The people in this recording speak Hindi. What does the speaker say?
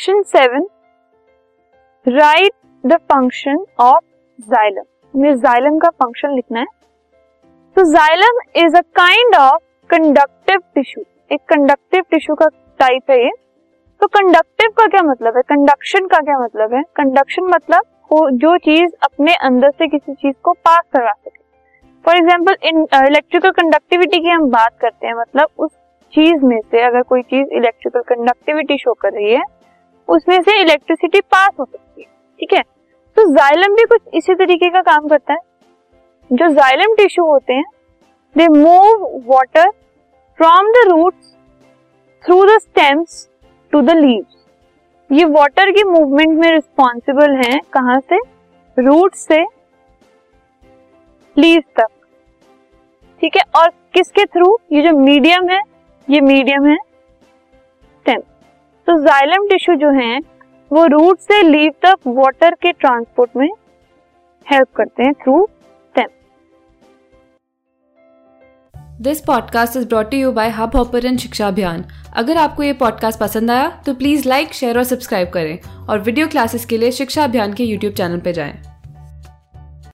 Question seven write the function of xylem हमें जाइलम का फ़ंक्शन लिखना है। तो xylem is a kind of conductive tissue एक कंडक्टिव टिश्यू का टाइप है ये। तो कंडक्टिव का क्या मतलब है? कंडक्शन का क्या मतलब है? कंडक्शन मतलब जो चीज़ अपने अंदर से किसी चीज़ को पास करवा सके। For example in electrical conductivity की हम बात करते हैं मतलब उस चीज़ में से अगर कोई चीज़ इलेक्ट्रिकल कंडक्टिविटी शो कर रही है उसमें से इलेक्ट्रिसिटी पास हो सकती है, ठीक है? तो जाइलम भी कुछ इसी तरीके का काम करता है। जो जाइलम टिश्यू होते हैं they move water from the roots through the stems to the leaves ये वाटर की मूवमेंट में रिस्पॉन्सिबल हैं कहाँ से? रूट से लीव तक। ठीक है? और किसके थ्रू ये जो मीडियम है, ये मीडियम है तो जाइलम टिश्यू जो है, वो रूट से लीव तक वाटर के ट्रांसपोर्ट में हेल्प करते हैं through this podcast is brought you by Hubhopper Shiksha Abhiyan अगर आपको ये पॉडकास्ट पसंद आया तो प्लीज़ लाइक शेयर और सब्सक्राइब करें और वीडियो क्लासेस के लिए शिक्षा अभियान के यूट्यूब चैनल पर जाएँ।